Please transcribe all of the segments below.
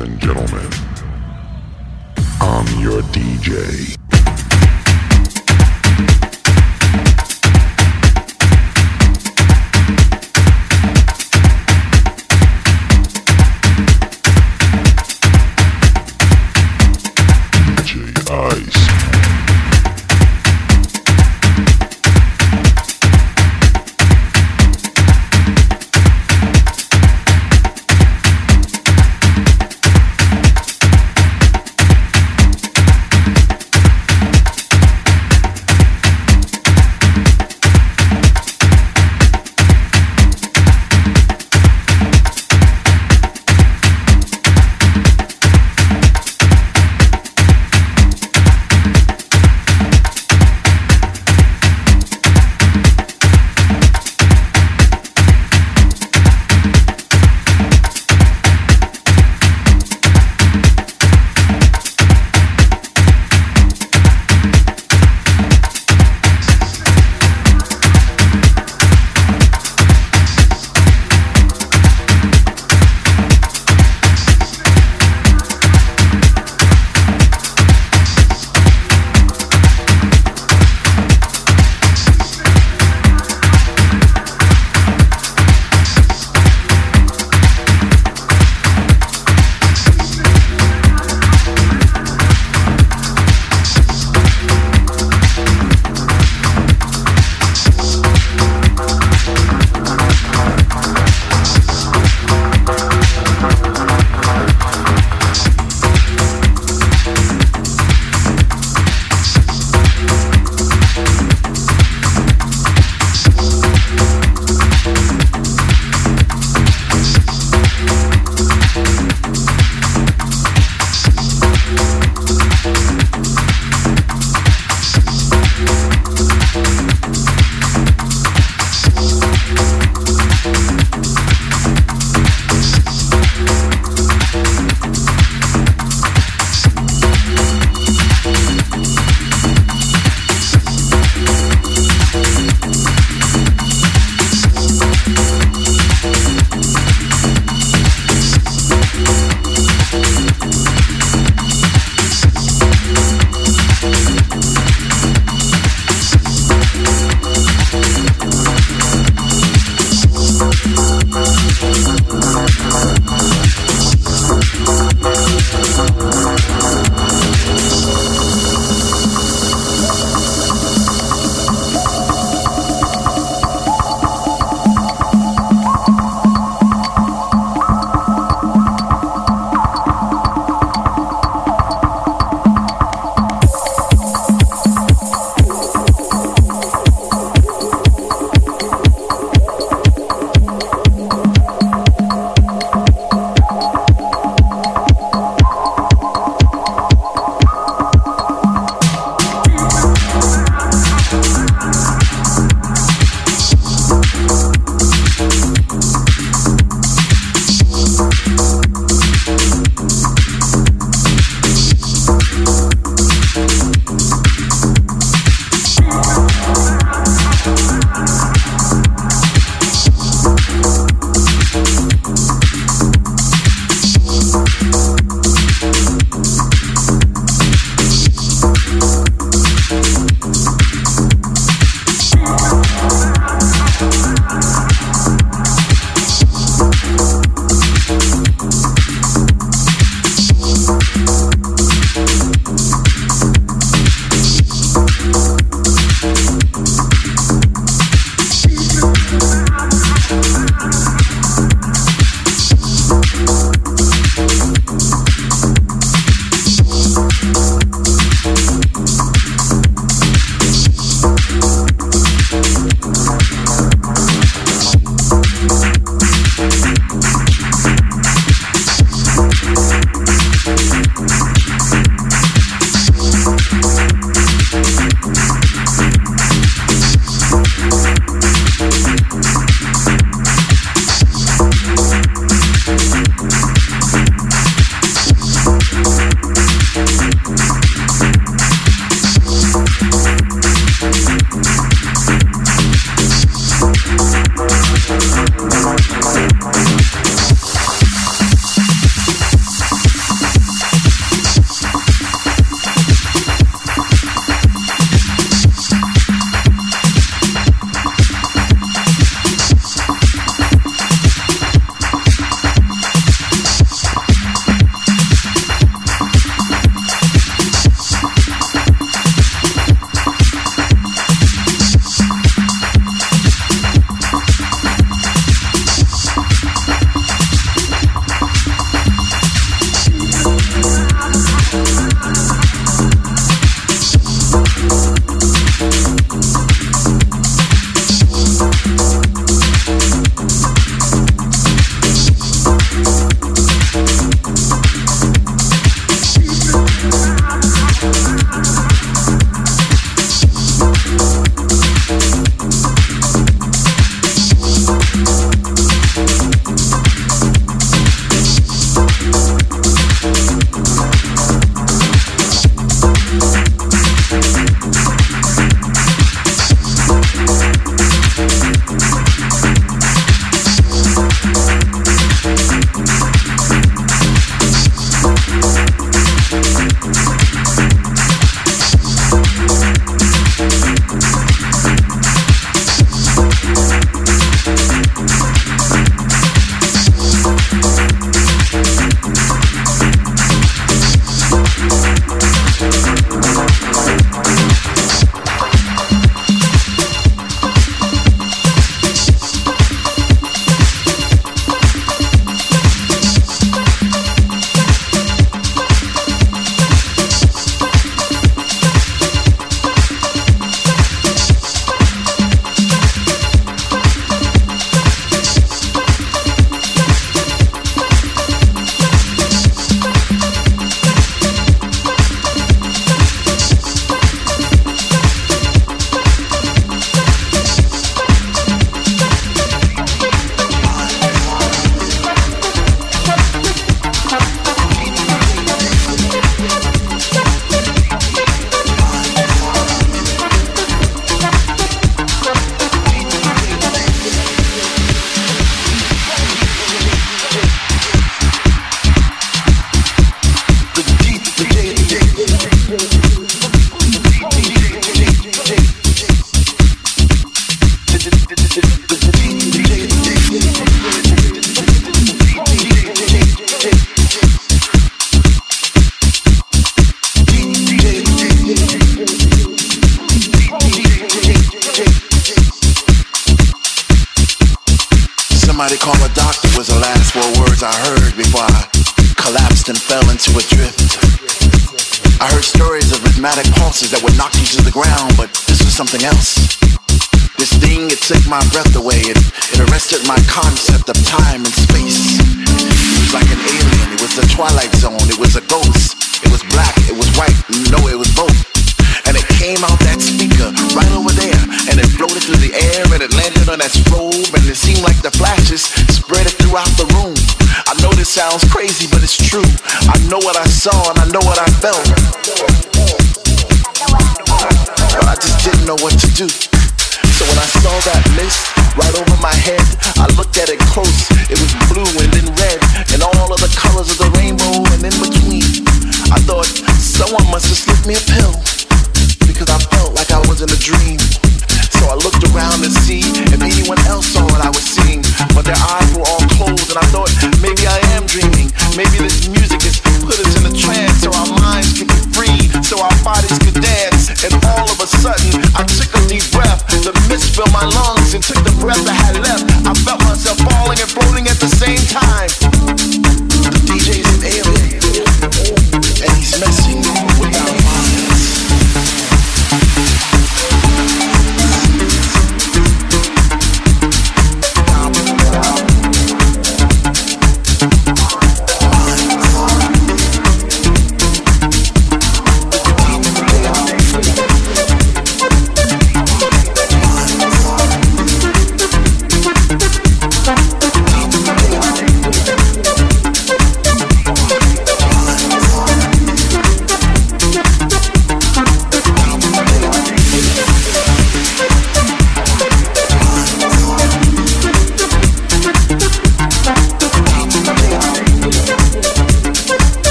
And gentlemen,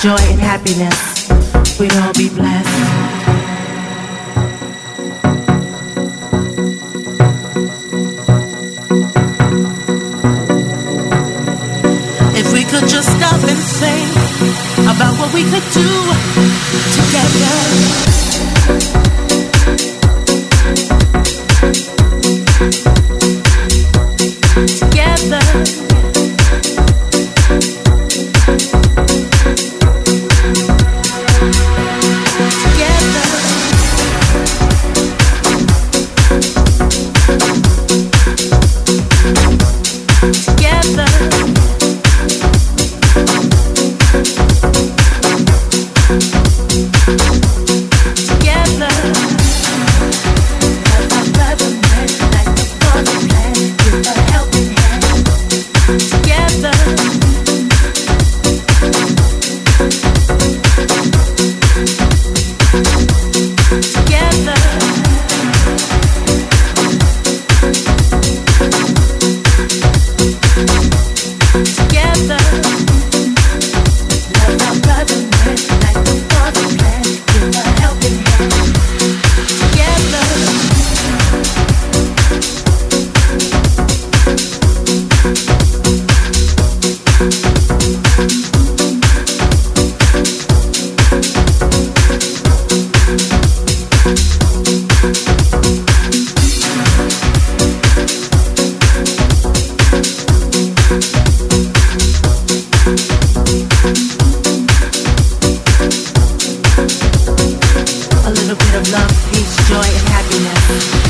Joy, and happiness. of love, peace, joy, and happiness.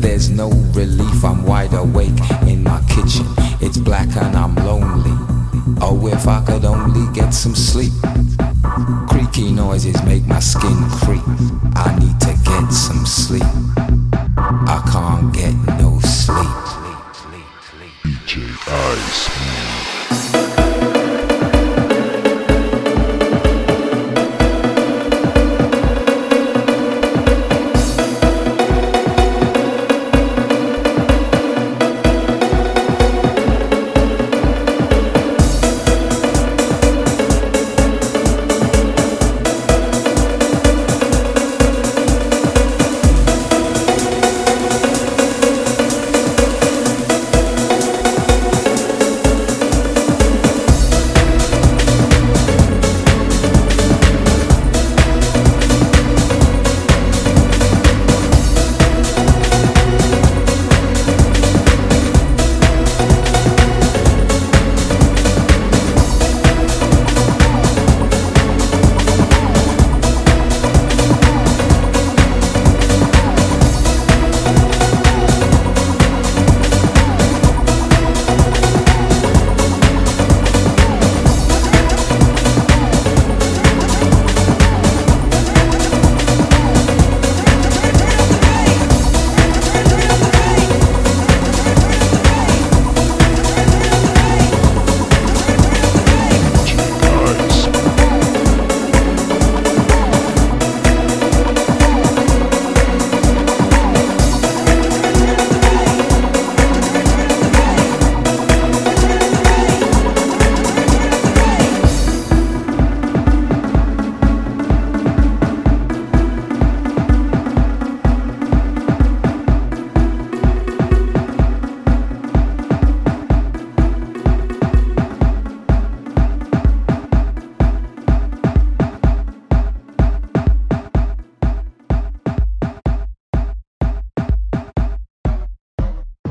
There's no relief. I'm wide awake in my kitchen. It's black and I'm lonely. Oh, if I could only get some sleep. Creaky noises make my skin creep. I need to get some sleep.